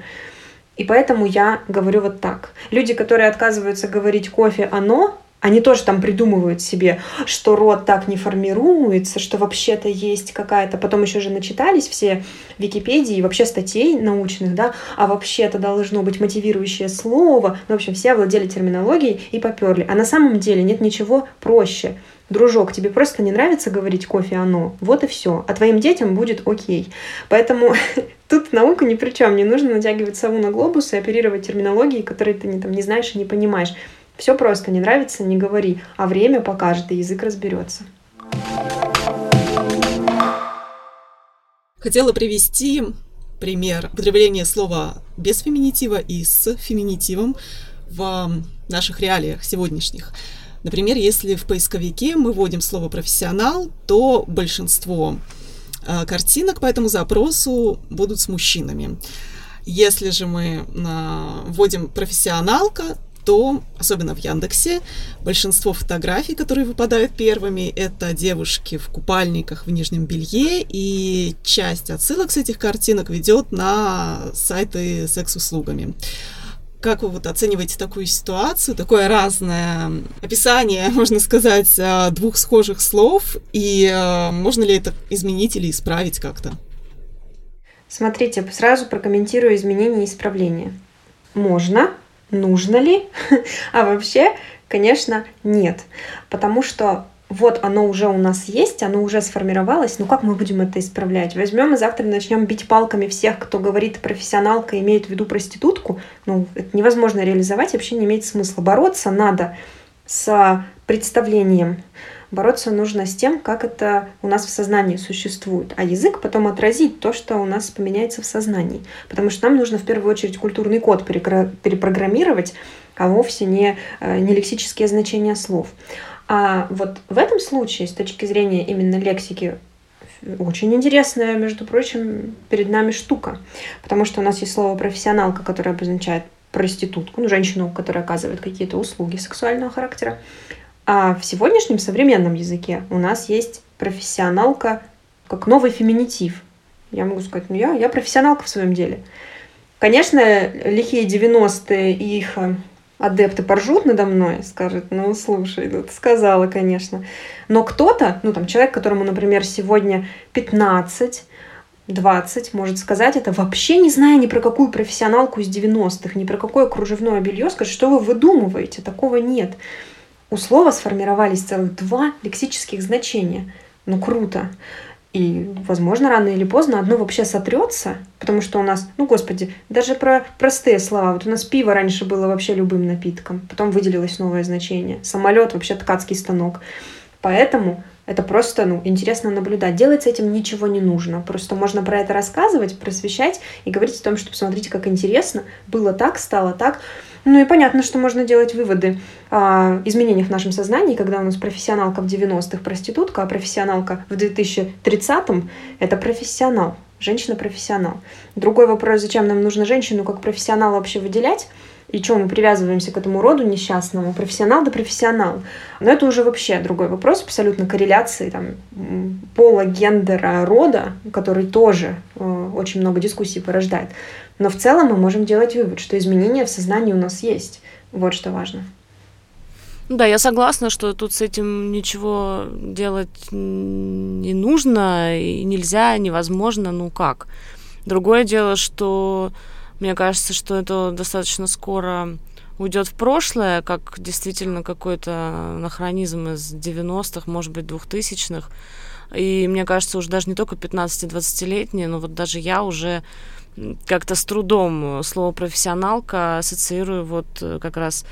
И поэтому я говорю вот так. Люди, которые отказываются говорить кофе оно, они тоже там придумывают себе, что род так не формируется, что вообще-то есть какая-то... Потом еще же начитались все Википедии вообще статей научных, да, а вообще-то должно быть мотивирующее слово. Ну, в общем, все овладели терминологией и поперли. А на самом деле нет ничего проще. Дружок, тебе просто не нравится говорить кофе оно, вот и все. А твоим детям будет окей. Поэтому тут наука ни при чем. Не нужно натягивать сову на глобус и оперировать терминологией, которые ты не, там, не знаешь и не понимаешь. Все просто, не нравится, не говори, а время покажет, и язык разберется. Хотела привести пример употребления слова без феминитива и с феминитивом в наших реалиях сегодняшних. Например, если в поисковике мы вводим слово «профессионал», то большинство э, картинок по этому запросу будут с мужчинами. Если же мы э, вводим «профессионалка», то, особенно в Яндексе, большинство фотографий, которые выпадают первыми, это девушки в купальниках в нижнем белье, и часть отсылок с этих картинок ведет на сайты секс-услугами. Как вы вот оцениваете такую ситуацию, такое разное описание, можно сказать, а, двух схожих слов, и а, можно ли это изменить или исправить как-то? Смотрите, сразу прокомментирую изменения и исправления. Можно, нужно ли? а вообще, конечно, нет. Потому что вот оно уже у нас есть, оно уже сформировалось, но как мы будем это исправлять? Возьмем и завтра начнем бить палками всех, кто говорит профессионалка, имеет в виду проститутку. Ну, это невозможно реализовать, вообще не имеет смысла. Бороться надо с представлением Бороться нужно с тем, как это у нас в сознании существует. А язык потом отразит то, что у нас поменяется в сознании. Потому что нам нужно в первую очередь культурный код перепрограммировать, а вовсе не, э, не лексические значения слов. А вот в этом случае, с точки зрения именно лексики, очень интересная, между прочим, перед нами штука. Потому что у нас есть слово профессионалка, которое обозначает проститутку, ну, женщину, которая оказывает какие-то услуги сексуального характера. А в сегодняшнем современном языке у нас есть профессионалка как новый феминитив. Я могу сказать, ну я, я профессионалка в своем деле. Конечно, лихие 90-е и их э, адепты поржут надо мной, скажут, ну слушай, ну ты сказала, конечно. Но кто-то, ну там человек, которому, например, сегодня 15, 20, может сказать это, вообще не зная ни про какую профессионалку из 90-х, ни про какое кружевное белье, скажет, что вы выдумываете, такого нет у слова сформировались целых два лексических значения. Ну, круто. И, возможно, рано или поздно одно вообще сотрется, потому что у нас, ну, господи, даже про простые слова. Вот у нас пиво раньше было вообще любым напитком, потом выделилось новое значение. Самолет вообще ткацкий станок. Поэтому это просто, ну, интересно наблюдать. Делать с этим ничего не нужно. Просто можно про это рассказывать, просвещать и говорить о том, что посмотрите, как интересно. Было так, стало так. Ну и понятно, что можно делать выводы о изменениях в нашем сознании, когда у нас профессионалка в 90-х проститутка, а профессионалка в 2030-м — это профессионал, женщина-профессионал. Другой вопрос, зачем нам нужно женщину как профессионал вообще выделять? и что мы привязываемся к этому роду несчастному, профессионал да профессионал. Но это уже вообще другой вопрос, абсолютно корреляции там, пола, гендера, рода, который тоже э, очень много дискуссий порождает. Но в целом мы можем делать вывод, что изменения в сознании у нас есть. Вот что важно. Да, я согласна, что тут с этим ничего делать не нужно, и нельзя, невозможно, ну как. Другое дело, что мне кажется, что это достаточно скоро уйдет в прошлое, как действительно какой-то анахронизм из 90-х, может быть, 2000-х. И мне кажется, уже даже не только 15-20-летние, но вот даже я уже как-то с трудом слово профессионалка ассоциирую вот э, как раз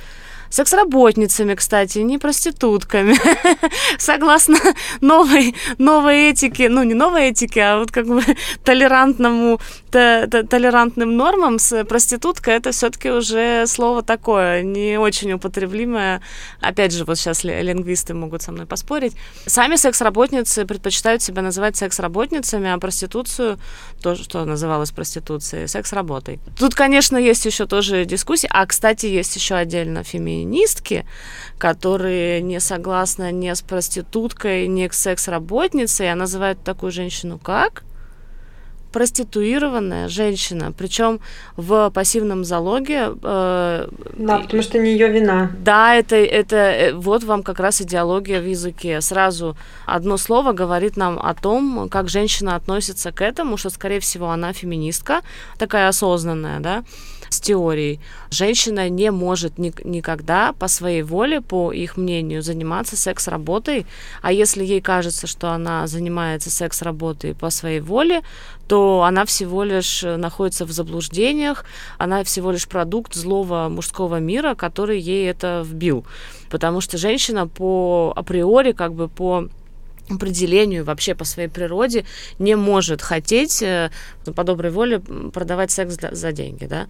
секс-работницами, кстати, не проститутками. Согласно новой, новой этике, ну не новой этике, а вот как бы толерантному, толерантным нормам с проституткой это все-таки уже слово такое, не очень употребимое. Опять же, вот сейчас лингвисты могут со мной поспорить. Сами секс-работницы предпочитают себя называть секс-работницами, а проституцию, то, что называлось проституцией, секс-работой. Тут, конечно, есть еще тоже дискуссии. А, кстати, есть еще отдельно феми феминистки, которые не согласны ни с проституткой, ни с секс-работницей, а называют такую женщину как? Проституированная женщина, причем в пассивном залоге. Э, да, потому что не ее вина. Да, это, это э, вот вам как раз идеология в языке. Сразу одно слово говорит нам о том, как женщина относится к этому, что, скорее всего, она феминистка, такая осознанная, да, с теорией. Женщина не может ни, никогда по своей воле, по их мнению, заниматься секс-работой, а если ей кажется, что она занимается секс-работой по своей воле, то она всего лишь находится в заблуждениях, она всего лишь продукт злого мужского мира, который ей это вбил. Потому что женщина по априори, как бы по определению вообще по своей природе не может хотеть э, по доброй воле продавать секс за деньги, да.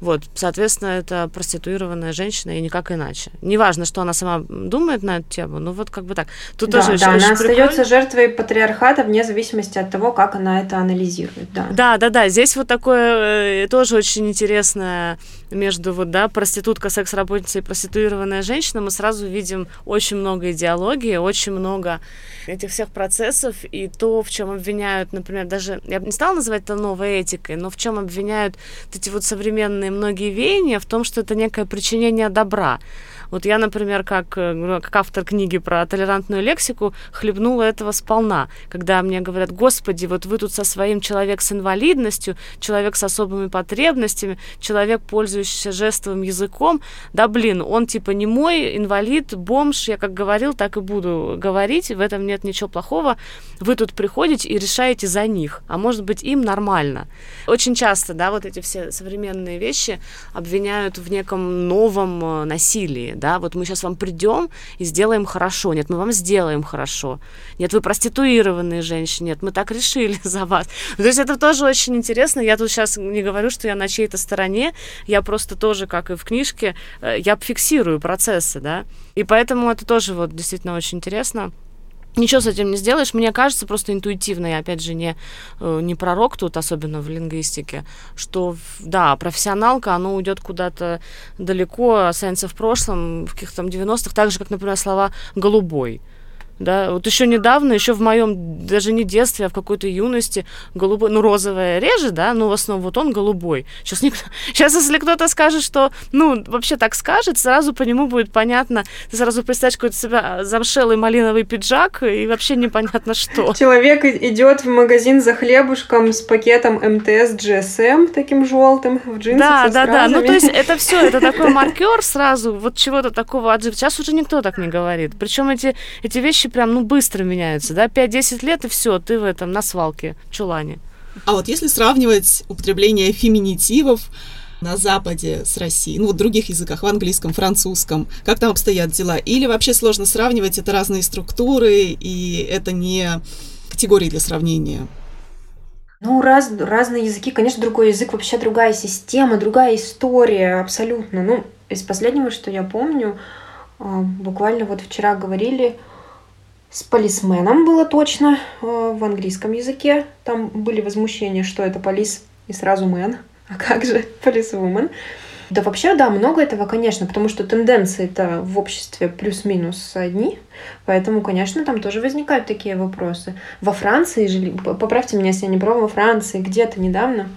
Вот, соответственно, это проституированная женщина и никак иначе. Неважно, что она сама думает на эту тему, ну вот как бы так. Тут да, тоже да, она остается жертвой патриархата вне зависимости от того, как она это анализирует, да. Да, да, да. Здесь вот такое э, тоже очень интересное между вот, да, проститутка, секс-работница и проституированная женщина. Мы сразу видим очень много идеологии, очень много этих всех процессов и то, в чем обвиняют, например, даже, я бы не стала называть это новой этикой, но в чем обвиняют эти вот современные многие веяния, в том, что это некое причинение добра. Вот я, например, как, э, как автор книги про толерантную лексику, хлебнула этого сполна, когда мне говорят, господи, вот вы тут со своим человек с инвалидностью, человек с особыми потребностями, человек, пользующийся жестовым языком, да блин, он типа не мой, инвалид, бомж, я как говорил, так и буду говорить, в этом нет ничего плохого, вы тут приходите и решаете за них, а может быть им нормально. Очень часто, да, вот эти все современные вещи обвиняют в неком новом э, насилии, да, вот мы сейчас вам придем и сделаем хорошо, нет, мы вам сделаем хорошо, нет, вы проституированные женщины, нет, мы так решили за вас. То есть это тоже очень интересно, я тут сейчас не говорю, что я на чьей-то стороне, я просто тоже, как и в книжке, э, я фиксирую процессы, да, и поэтому это тоже вот действительно очень интересно ничего с этим не сделаешь. Мне кажется, просто интуитивно, я опять же не, э, не пророк тут, особенно в лингвистике, что, да, профессионалка, оно уйдет куда-то далеко, останется в прошлом, в каких-то там 90-х, так же, как, например, слова «голубой». Да, вот еще недавно, еще в моем, даже не детстве, а в какой-то юности, голубой, ну, розовое реже, да, но в основном вот он голубой. Сейчас, никто, сейчас если кто-то скажет, что, ну, вообще так скажет, сразу по нему будет понятно, ты сразу представишь какой-то себя замшелый малиновый пиджак, и вообще непонятно что. Человек идет в магазин за хлебушком с пакетом МТС GSM, таким желтым, в джинсах Да, да, да, ну, то есть это все, это такой маркер сразу, вот чего-то такого. Сейчас уже никто так не говорит. Причем эти, эти вещи вещи прям, ну, быстро меняются, да, 5-10 лет, и все, ты в этом, на свалке, в чулане. А вот если сравнивать употребление феминитивов на Западе с Россией, ну, вот в других языках, в английском, французском, как там обстоят дела? Или вообще сложно сравнивать, это разные структуры, и это не категории для сравнения? Ну, раз, разные языки, конечно, другой язык, вообще другая система, другая история, абсолютно. Ну, из последнего, что я помню, а, буквально вот вчера говорили с полисменом было точно э, в английском языке. Там были возмущения, что это полис и сразу мэн. А как же полисвумен? Да вообще, да, много этого, конечно, потому что тенденции-то в обществе плюс-минус одни, поэтому, конечно, там тоже возникают такие вопросы. Во Франции поправьте меня, если я не права, во Франции где-то недавно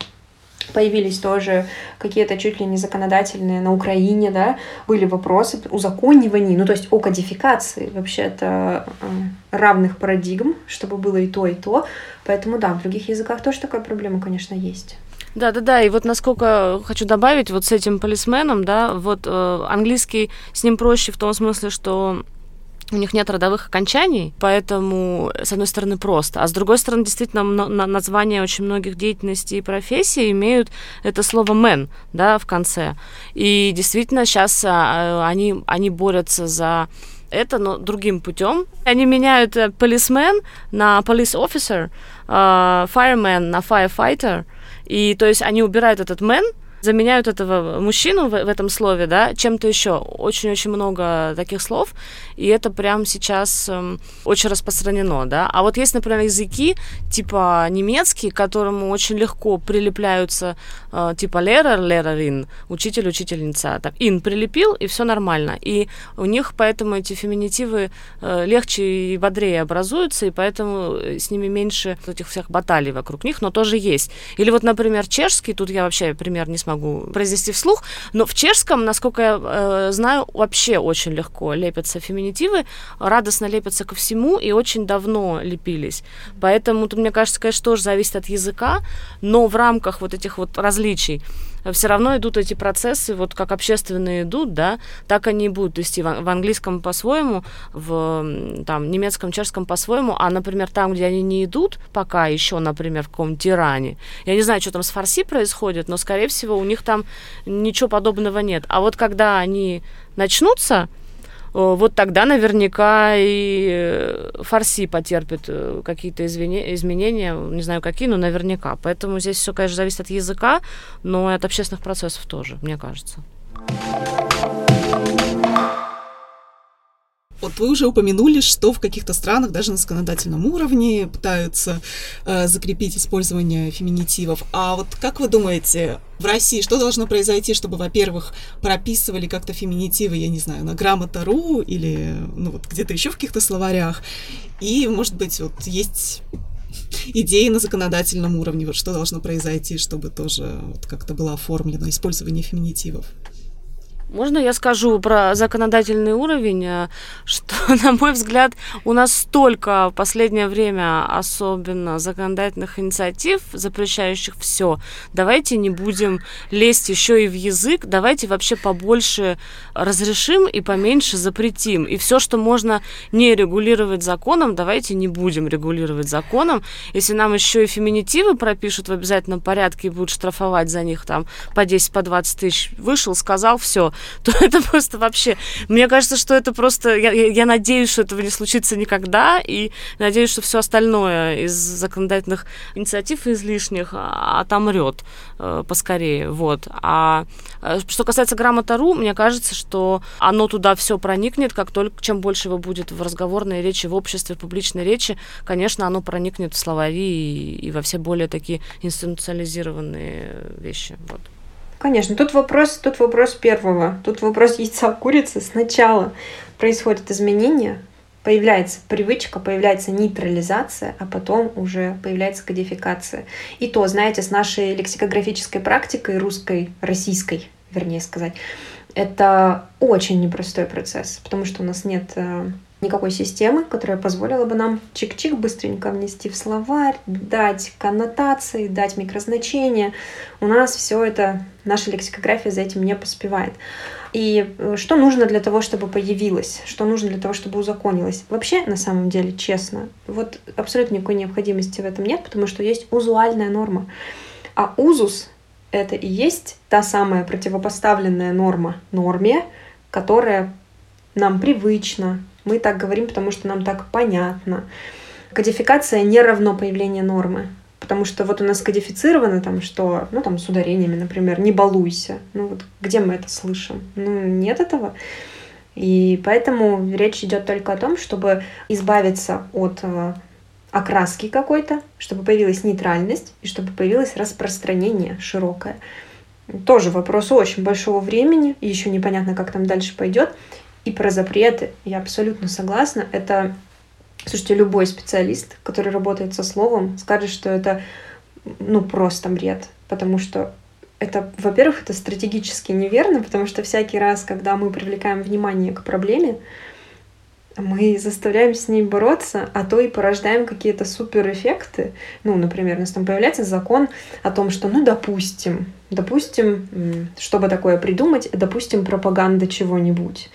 появились тоже какие-то чуть ли не законодательные на Украине, да, были вопросы узакониваний, ну то есть о кодификации вообще-то э, равных парадигм, чтобы было и то, и то. Поэтому да, в других языках тоже такая проблема, конечно, есть. Да, да, да. И вот насколько хочу добавить, вот с этим полисменом, да, вот э, английский с ним проще в том смысле, что у них нет родовых окончаний, поэтому, с одной стороны, просто. А с другой стороны, действительно, названия очень многих деятельностей и профессий имеют это слово «man», да, в конце. И действительно, сейчас а, они, они борются за это, но другим путем. Они меняют policeman на police officer, uh, fireman на firefighter, и то есть они убирают этот man, заменяют этого мужчину в, в этом слове, да, чем-то еще. Очень-очень много таких слов, и это прям сейчас эм, очень распространено, да. А вот есть, например, языки типа немецкий, к которому очень легко прилепляются э, типа лерер, лерерин, учитель, учительница. Так, ин прилепил, и все нормально. И у них поэтому эти феминитивы э, легче и бодрее образуются, и поэтому с ними меньше этих всех баталий вокруг них, но тоже есть. Или вот, например, чешский, тут я вообще пример не смогу произнести вслух, но в чешском, насколько я э, знаю, вообще очень легко лепятся феминитивы, радостно лепятся ко всему и очень давно лепились. Поэтому тут, мне кажется, конечно, тоже зависит от языка, но в рамках вот этих вот различий все равно идут эти процессы, вот как общественные идут, да, так они и будут идти в, английском по-своему, в там, немецком, чешском по-своему, а, например, там, где они не идут пока еще, например, в каком-нибудь Иране, я не знаю, что там с фарси происходит, но, скорее всего, у них там ничего подобного нет. А вот когда они начнутся, вот тогда наверняка и э, фарси потерпит э, какие-то изменения, не знаю какие, но наверняка. Поэтому здесь все, конечно, зависит от языка, но и от общественных процессов тоже, мне кажется. Вот вы уже упомянули, что в каких-то странах даже на законодательном уровне пытаются э, закрепить использование феминитивов. А вот как вы думаете, в России что должно произойти, чтобы, во-первых, прописывали как-то феминитивы, я не знаю, на грамота.ру или ну, вот где-то еще в каких-то словарях? И, может быть, вот есть идеи на законодательном уровне, вот что должно произойти, чтобы тоже вот как-то было оформлено использование феминитивов? Можно я скажу про законодательный уровень, э, что, на мой взгляд, у нас столько в последнее время особенно законодательных инициатив, запрещающих все. Давайте не будем лезть еще и в язык, давайте вообще побольше разрешим и поменьше запретим. И все, что можно не регулировать законом, давайте не будем регулировать законом. Если нам еще и феминитивы пропишут в обязательном порядке и будут штрафовать за них там по 10, по 20 тысяч, вышел, сказал, все, то это просто вообще... Мне кажется, что это просто... Я, я надеюсь, что этого не случится никогда, и надеюсь, что все остальное из законодательных инициатив излишних отомрет э, поскорее. Вот. А э, что касается грамота.ру, мне кажется, что оно туда все проникнет, как только чем больше его будет в разговорной речи, в обществе, в публичной речи, конечно, оно проникнет в словари и, и во все более такие институционализированные вещи. Вот. Конечно, тут вопрос, тут вопрос первого. Тут вопрос яйца курицы. Сначала происходит изменение, появляется привычка, появляется нейтрализация, а потом уже появляется кодификация. И то, знаете, с нашей лексикографической практикой русской, российской, вернее сказать, это очень непростой процесс, потому что у нас нет э, никакой системы, которая позволила бы нам чик-чик быстренько внести в словарь, дать коннотации, дать микрозначения. У нас все это, наша лексикография за этим не поспевает. И э, что нужно для того, чтобы появилось? Что нужно для того, чтобы узаконилось? Вообще, на самом деле, честно, вот абсолютно никакой необходимости в этом нет, потому что есть узуальная норма. А узус — это и есть та самая противопоставленная норма норме, которая нам привычна, мы так говорим, потому что нам так понятно. Кодификация не равно появлению нормы. Потому что вот у нас кодифицировано там, что, ну там с ударениями, например, не балуйся. Ну вот где мы это слышим? Ну нет этого. И поэтому речь идет только о том, чтобы избавиться от э, окраски какой-то, чтобы появилась нейтральность и чтобы появилось распространение широкое. тоже вопрос очень большого времени, и еще непонятно, как там дальше пойдет. И про запреты я абсолютно согласна. Это, слушайте, любой специалист, который работает со словом, скажет, что это ну просто бред, потому что это, во-первых, это стратегически неверно, потому что всякий раз, когда мы привлекаем внимание к проблеме, мы заставляем с ней бороться, а то и порождаем какие-то суперэффекты. Ну, например, у нас там появляется закон о том, что, ну, допустим, допустим, чтобы такое придумать, допустим, пропаганда чего-нибудь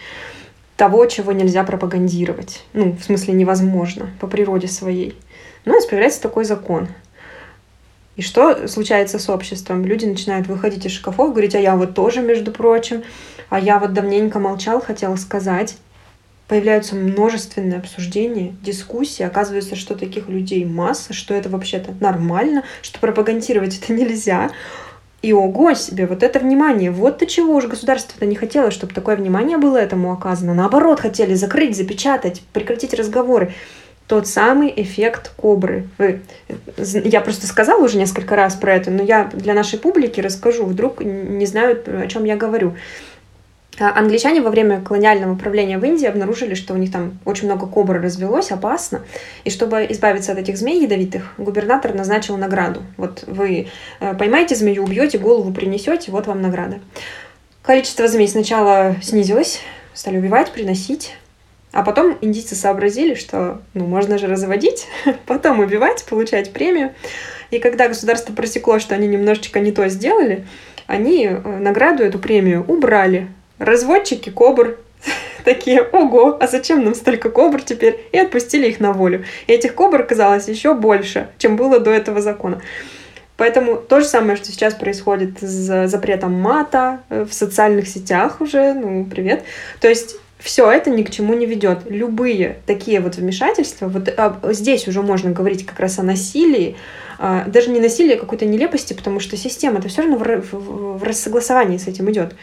того, чего нельзя пропагандировать. Ну, в смысле, невозможно по природе своей. Ну, у нас появляется такой закон. И что случается с обществом? Люди начинают выходить из шкафов, говорить, а я вот тоже, между прочим, а я вот давненько молчал, хотел сказать появляются множественные обсуждения, дискуссии. Оказывается, что таких людей масса, что это вообще-то нормально, что пропагандировать это нельзя. И ого себе, вот это внимание, вот до чего уж государство-то не хотело, чтобы такое внимание было этому оказано. Наоборот, хотели закрыть, запечатать, прекратить разговоры. Тот самый эффект кобры. Вы, я просто сказала уже несколько раз про это, но я для нашей публики расскажу, вдруг не знают, о чем я говорю. А англичане во время колониального правления в Индии обнаружили, что у них там очень много кобр развелось, опасно. И чтобы избавиться от этих змей ядовитых, губернатор назначил награду. Вот вы э, поймаете змею, убьете, голову принесете, вот вам награда. Количество змей сначала снизилось, стали убивать, приносить. А потом индийцы сообразили, что ну, можно же разводить, потом убивать, получать премию. И когда государство просекло, что они немножечко не то сделали, они э, награду эту премию убрали Разводчики кобр такие, ого, а зачем нам столько кобр теперь? И отпустили их на волю. И этих кобр оказалось еще больше, чем было до этого закона. Поэтому то же самое, что сейчас происходит с запретом мата э, в социальных сетях уже, ну, привет. То есть все это ни к чему не ведет. Любые такие вот вмешательства, вот а, здесь уже можно говорить как раз о насилии, а, даже не насилие, а какой-то нелепости, потому что система это все равно в, в, в рассогласовании с этим идет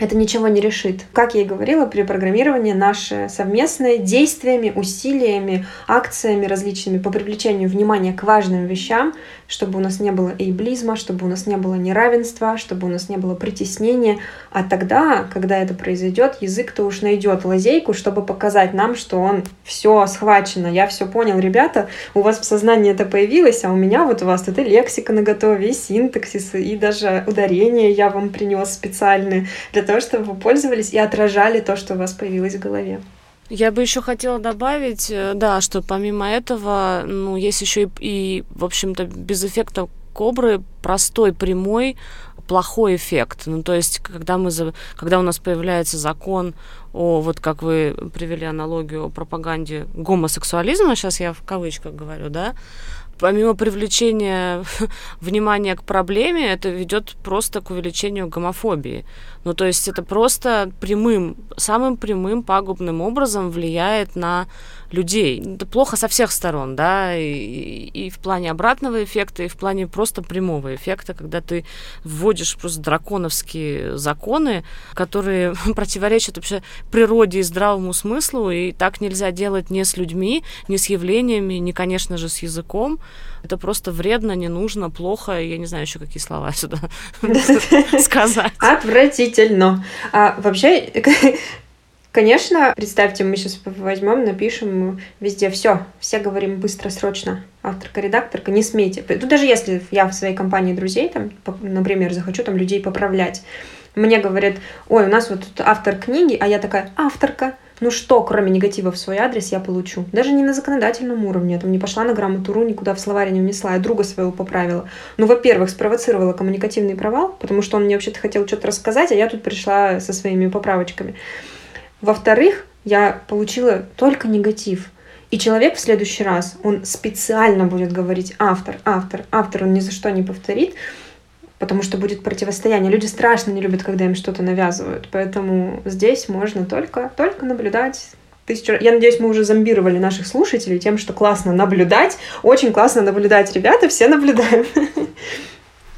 это ничего не решит. Как я и говорила, при программировании наше совместное действиями, усилиями, акциями различными по привлечению внимания к важным вещам, чтобы у нас не было эйблизма, чтобы у нас не было неравенства, чтобы у нас не было притеснения. А тогда, когда это произойдет, язык-то уж найдет лазейку, чтобы показать нам, что он все схвачено. Я все понял, ребята, у вас в сознании это появилось, а у меня вот у вас это лексика на готове, и синтаксис, и даже ударение я вам принес специальные для того, чтобы вы пользовались и отражали то, что у вас появилось в голове. Я бы еще хотела добавить, э, да, что помимо этого, ну, есть еще и, и в общем-то, без эффекта кобры простой, прямой, плохой эффект. Ну, то есть, когда, мы, когда у нас появляется закон о, вот как вы привели аналогию о пропаганде гомосексуализма, сейчас я в кавычках говорю, да, помимо привлечения внимания к проблеме, это ведет просто к увеличению гомофобии. Ну, то есть это просто прямым, самым прямым пагубным образом влияет на людей. Это плохо со всех сторон, да, и, и в плане обратного эффекта, и в плане просто прямого эффекта, когда ты вводишь просто драконовские законы, которые противоречат вообще природе и здравому смыслу, и так нельзя делать ни с людьми, ни с явлениями, ни, конечно же, с языком. Это просто вредно, не нужно, плохо, я не знаю еще какие слова сюда сказать. Отвратительно. А вообще, Конечно, представьте, мы сейчас возьмем, напишем везде все, все говорим быстро, срочно. Авторка, редакторка, не смейте. Тут даже если я в своей компании друзей, там, например, захочу там людей поправлять, мне говорят, ой, у нас вот тут автор книги, а я такая, авторка, ну что, кроме негатива в свой адрес, я получу? Даже не на законодательном уровне. Я там не пошла на грамоту.ру, никуда в словаре не внесла, я друга своего поправила. Ну, во-первых, спровоцировала коммуникативный провал, потому что он мне вообще-то хотел что-то рассказать, а я тут пришла со своими поправочками. Во-вторых, я получила только негатив. И человек в следующий раз, он специально будет говорить автор, автор, автор, он ни за что не повторит, потому что будет противостояние. Люди страшно не любят, когда им что-то навязывают. Поэтому здесь можно только, только наблюдать, Я надеюсь, мы уже зомбировали наших слушателей тем, что классно наблюдать. Очень классно наблюдать, ребята, все наблюдаем.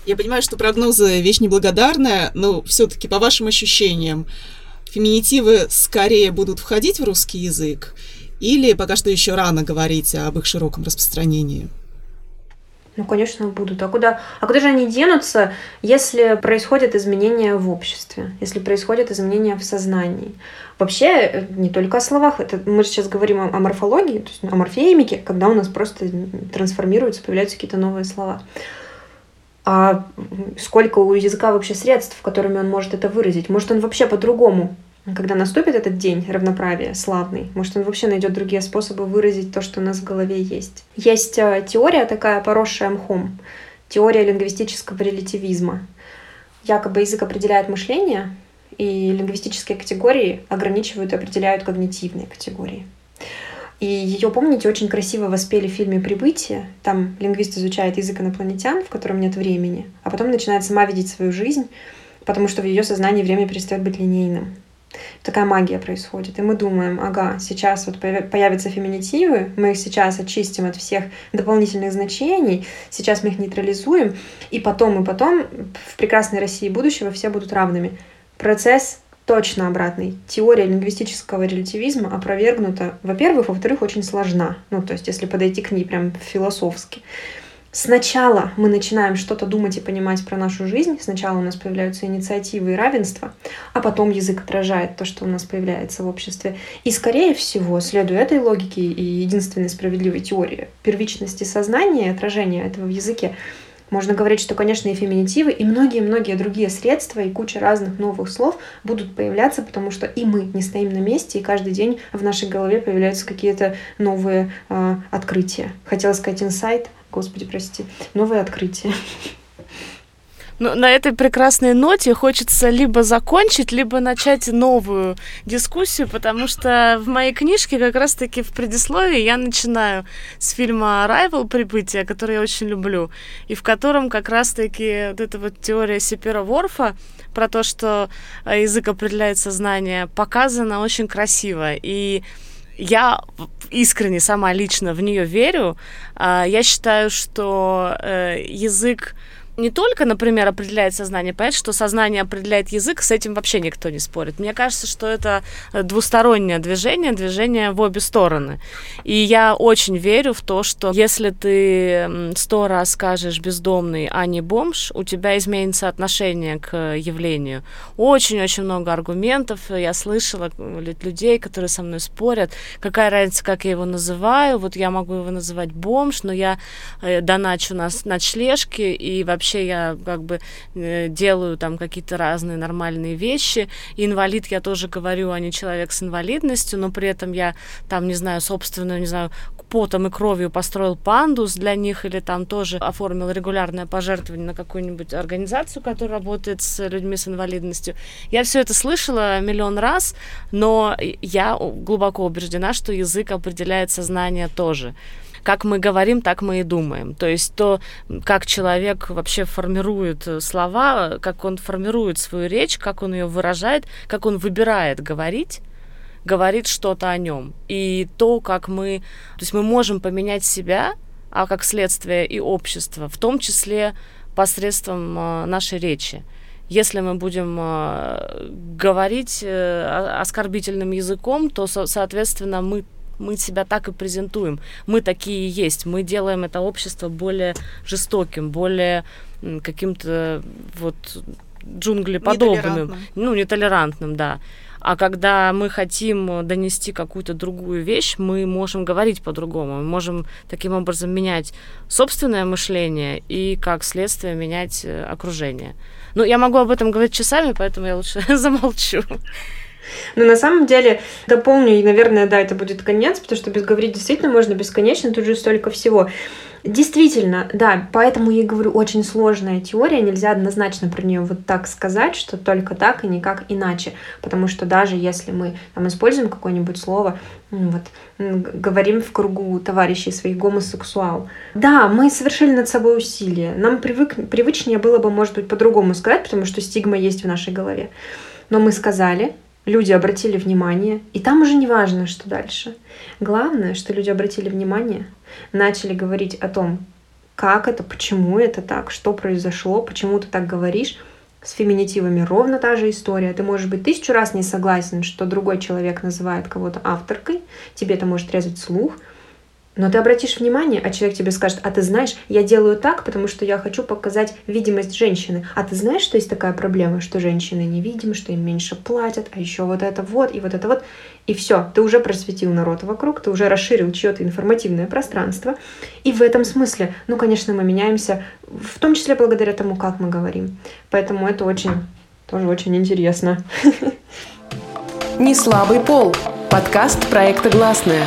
Я понимаю, что прогнозы вещь неблагодарная, но все-таки по вашим ощущениям, феминитивы скорее будут входить в русский язык, или пока что еще рано говорить об их широком распространении? Ну, конечно, будут. А куда, а куда же они денутся, если происходят изменения в обществе, если происходят изменения в сознании? Вообще, э, не только о словах, это мы сейчас говорим о, о морфологии, то есть о морфемике, когда у нас просто трансформируются, появляются какие-то новые слова. А сколько у языка вообще средств, которыми он может это выразить? Может, он вообще по-другому когда наступит этот день равноправия славный, может, он вообще найдет другие способы выразить то, что у нас в голове есть. Есть э, теория такая, поросшая мхом, теория лингвистического релятивизма. Якобы язык определяет мышление, и лингвистические категории ограничивают и определяют когнитивные категории. И ее, помните, очень красиво воспели в фильме «Прибытие». Там лингвист изучает язык инопланетян, в котором нет времени, а потом начинает сама видеть свою жизнь, потому что в ее сознании время перестает быть линейным такая магия происходит. И мы думаем, ага, сейчас вот появятся феминитивы, мы их сейчас очистим от всех дополнительных значений, сейчас мы их нейтрализуем, и потом, и потом в прекрасной России будущего все будут равными. Процесс точно обратный. Теория лингвистического релятивизма опровергнута, во-первых, во-вторых, очень сложна. Ну, то есть, если подойти к ней прям философски. Сначала мы начинаем что-то думать и понимать про нашу жизнь, сначала у нас появляются инициативы и равенство, а потом язык отражает то, что у нас появляется в обществе. И, скорее всего, следуя этой логике и единственной справедливой теории первичности сознания и отражения этого в языке, можно говорить, что, конечно, и феминитивы, и многие-многие другие средства, и куча разных новых слов будут появляться, потому что и мы не стоим на месте, и каждый день в нашей голове появляются какие-то новые э, открытия. Хотела сказать инсайт, Господи, прости. Новое открытие. Ну, на этой прекрасной ноте хочется либо закончить, либо начать новую дискуссию, потому что в моей книжке как раз-таки в предисловии я начинаю с фильма «Arrival. Прибытие», который я очень люблю, и в котором как раз-таки вот эта вот теория Сипера Ворфа про то, что э, язык определяет сознание, показана очень красиво. И я искренне сама лично в нее верю. А, я считаю, что э, язык не только, например, определяет сознание, понятно, что сознание определяет язык, с этим вообще никто не спорит. Мне кажется, что это двустороннее движение, движение в обе стороны. И я очень верю в то, что если ты сто раз скажешь бездомный, а не бомж, у тебя изменится отношение к явлению. Очень-очень много аргументов. Я слышала людей, которые со мной спорят, какая разница, как я его называю. Вот я могу его называть бомж, но я э, доначу на ночлежки и вообще вообще я как бы э, делаю там какие-то разные нормальные вещи. инвалид я тоже говорю, а не человек с инвалидностью, но при этом я там, не знаю, собственную, не знаю, потом и кровью построил пандус для них или там тоже оформил регулярное пожертвование на какую-нибудь организацию, которая работает с людьми с инвалидностью. Я все это слышала миллион раз, но я глубоко убеждена, что язык определяет сознание тоже как мы говорим, так мы и думаем. То есть то, как человек вообще формирует э, слова, как он формирует свою речь, как он ее выражает, как он выбирает говорить, говорит что-то о нем. И то, как мы... То есть мы можем поменять себя, а как следствие и общество, в том числе посредством э, нашей речи. Если мы будем э, говорить оскорбительным языком, то, со- соответственно, мы мы себя так и презентуем. Мы такие есть. Мы делаем это общество более жестоким, более каким-то вот джунглеподобным. Ну, нетолерантным, да. А когда мы хотим донести какую-то другую вещь, мы можем говорить по-другому. Мы можем таким образом менять собственное мышление и, как следствие, менять э, окружение. Ну, я могу об этом говорить часами, поэтому я лучше замолчу. Но на самом деле, дополню, и, наверное, да, это будет конец, потому что без говорить действительно можно бесконечно, тут же столько всего. Действительно, да, поэтому я говорю, очень сложная теория, нельзя однозначно про нее вот так сказать, что только так и никак иначе, потому что даже если мы там используем какое-нибудь слово, вот, говорим в кругу товарищей своих гомосексуал, да, мы совершили над собой усилия, нам привык, привычнее было бы, может быть, по-другому сказать, потому что стигма есть в нашей голове, но мы сказали, люди обратили внимание, и там уже не важно, что дальше. Главное, что люди обратили внимание, начали говорить о том, как это, почему это так, что произошло, почему ты так говоришь. С феминитивами ровно та же история. Ты можешь быть тысячу раз не согласен, что другой человек называет кого-то авторкой, тебе это может резать слух, Но ты обратишь внимание, а человек тебе скажет, а ты знаешь, я делаю так, потому что я хочу показать видимость женщины. А ты знаешь, что есть такая проблема, что женщины невидимы, что им меньше платят, а еще вот это вот и вот это вот. И все, ты уже просветил народ вокруг, ты уже расширил чье-то информативное пространство. И в этом смысле, ну, конечно, мы меняемся, в том числе благодаря тому, как мы говорим. Поэтому это очень, тоже очень интересно. Не слабый пол. Подкаст проекта «Гласная».